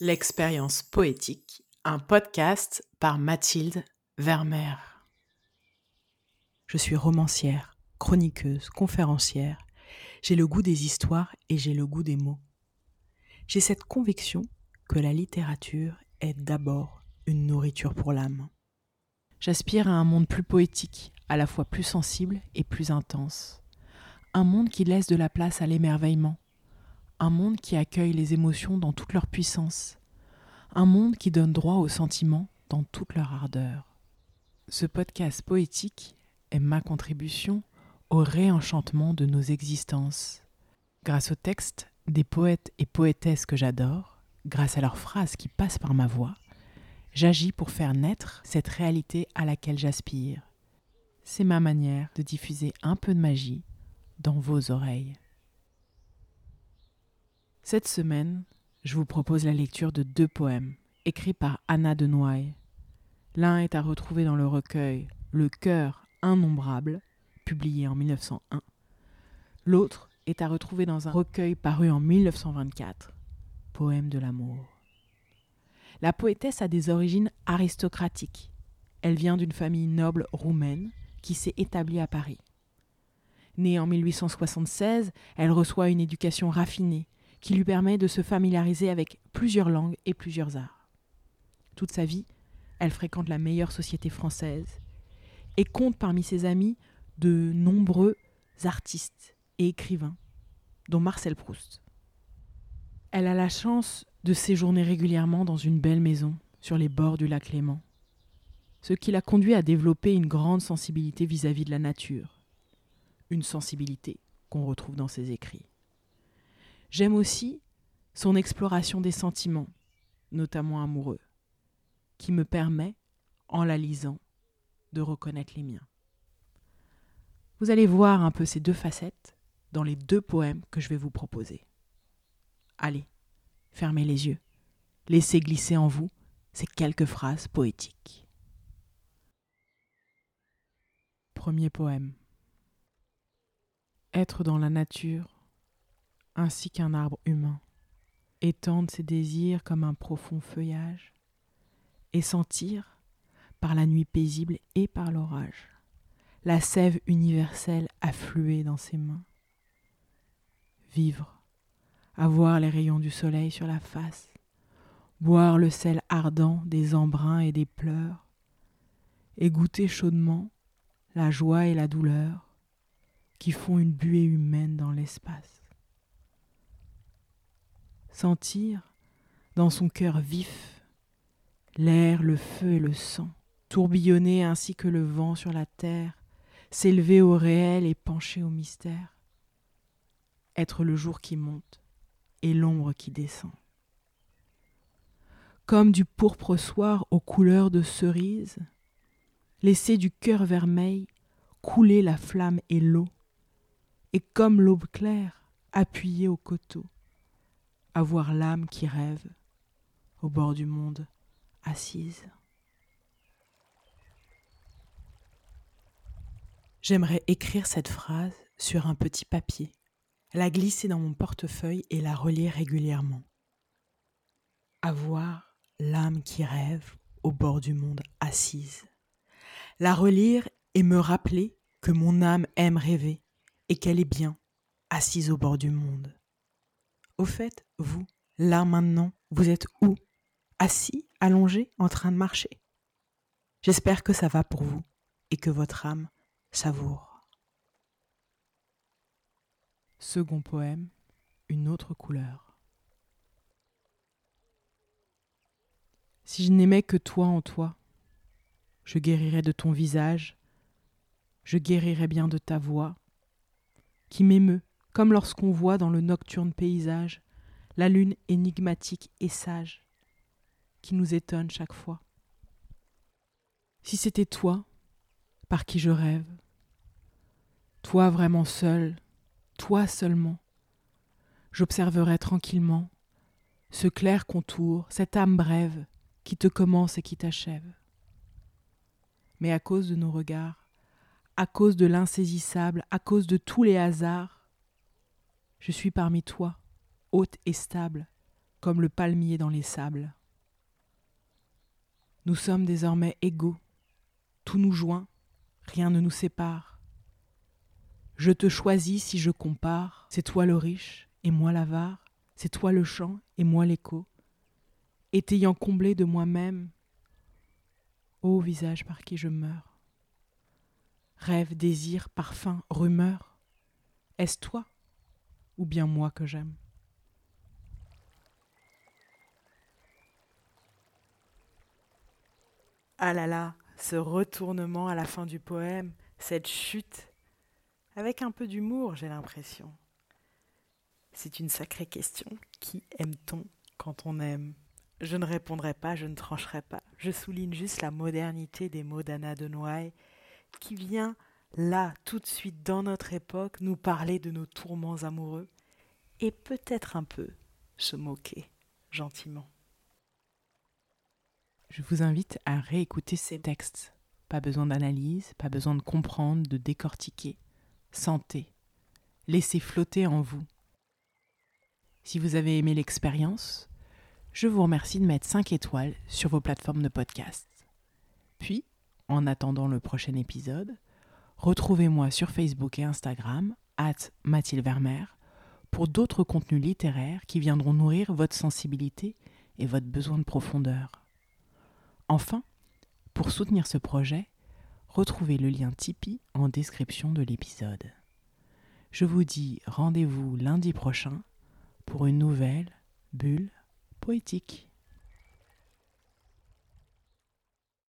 L'expérience poétique, un podcast par Mathilde Vermeer. Je suis romancière, chroniqueuse, conférencière. J'ai le goût des histoires et j'ai le goût des mots. J'ai cette conviction que la littérature est d'abord une nourriture pour l'âme. J'aspire à un monde plus poétique, à la fois plus sensible et plus intense. Un monde qui laisse de la place à l'émerveillement, un monde qui accueille les émotions dans toute leur puissance, un monde qui donne droit aux sentiments dans toute leur ardeur. Ce podcast poétique est ma contribution au réenchantement de nos existences. Grâce aux textes des poètes et poétesses que j'adore, grâce à leurs phrases qui passent par ma voix, j'agis pour faire naître cette réalité à laquelle j'aspire. C'est ma manière de diffuser un peu de magie dans vos oreilles. Cette semaine, je vous propose la lecture de deux poèmes écrits par Anna de Noailles. L'un est à retrouver dans le recueil Le cœur innombrable, publié en 1901. L'autre est à retrouver dans un recueil paru en 1924, Poème de l'amour. La poétesse a des origines aristocratiques. Elle vient d'une famille noble roumaine qui s'est établie à Paris. Née en 1876, elle reçoit une éducation raffinée qui lui permet de se familiariser avec plusieurs langues et plusieurs arts. Toute sa vie, elle fréquente la meilleure société française et compte parmi ses amis de nombreux artistes et écrivains, dont Marcel Proust. Elle a la chance de séjourner régulièrement dans une belle maison sur les bords du lac Léman, ce qui l'a conduit à développer une grande sensibilité vis-à-vis -vis de la nature, une sensibilité qu'on retrouve dans ses écrits. J'aime aussi son exploration des sentiments, notamment amoureux, qui me permet, en la lisant, de reconnaître les miens. Vous allez voir un peu ces deux facettes dans les deux poèmes que je vais vous proposer. Allez, fermez les yeux, laissez glisser en vous ces quelques phrases poétiques. Premier poème. Être dans la nature ainsi qu'un arbre humain, étendre ses désirs comme un profond feuillage, et sentir, par la nuit paisible et par l'orage, la sève universelle affluer dans ses mains. Vivre, avoir les rayons du soleil sur la face, boire le sel ardent des embruns et des pleurs, et goûter chaudement la joie et la douleur qui font une buée humaine dans l'espace sentir dans son cœur vif l'air, le feu et le sang, tourbillonner ainsi que le vent sur la terre, s'élever au réel et pencher au mystère, être le jour qui monte et l'ombre qui descend. Comme du pourpre soir aux couleurs de cerise, laisser du cœur vermeil couler la flamme et l'eau, et comme l'aube claire, appuyée au coteau, avoir l'âme qui rêve au bord du monde assise. J'aimerais écrire cette phrase sur un petit papier, la glisser dans mon portefeuille et la relire régulièrement. Avoir l'âme qui rêve au bord du monde assise. La relire et me rappeler que mon âme aime rêver et qu'elle est bien assise au bord du monde. Au fait, vous, là maintenant, vous êtes où? Assis, allongé, en train de marcher J'espère que ça va pour vous et que votre âme savoure. Second poème, une autre couleur. Si je n'aimais que toi en toi, je guérirais de ton visage, je guérirais bien de ta voix, qui m'émeut comme lorsqu'on voit dans le nocturne paysage la lune énigmatique et sage qui nous étonne chaque fois. Si c'était toi, par qui je rêve, toi vraiment seul, toi seulement, j'observerais tranquillement ce clair contour, cette âme brève qui te commence et qui t'achève. Mais à cause de nos regards, à cause de l'insaisissable, à cause de tous les hasards, je suis parmi toi, haute et stable, comme le palmier dans les sables. Nous sommes désormais égaux, tout nous joint, rien ne nous sépare. Je te choisis si je compare, c'est toi le riche et moi l'avare, c'est toi le chant et moi l'écho. Et t'ayant comblé de moi-même, ô visage par qui je meurs. Rêve, désir, parfum, rumeur, est-ce toi ou bien moi que j'aime Ah là là, ce retournement à la fin du poème, cette chute, avec un peu d'humour, j'ai l'impression. C'est une sacrée question. Qui aime-t-on quand on aime? Je ne répondrai pas, je ne trancherai pas. Je souligne juste la modernité des mots d'Anna de Noailles, qui vient là, tout de suite, dans notre époque, nous parler de nos tourments amoureux, et peut-être un peu se moquer gentiment. Je vous invite à réécouter ces textes. Pas besoin d'analyse, pas besoin de comprendre, de décortiquer. Sentez. Laissez flotter en vous. Si vous avez aimé l'expérience, je vous remercie de mettre 5 étoiles sur vos plateformes de podcast. Puis, en attendant le prochain épisode, retrouvez-moi sur Facebook et Instagram, at Mathilde pour d'autres contenus littéraires qui viendront nourrir votre sensibilité et votre besoin de profondeur. Enfin, pour soutenir ce projet, retrouvez le lien Tipeee en description de l'épisode. Je vous dis rendez-vous lundi prochain pour une nouvelle bulle poétique.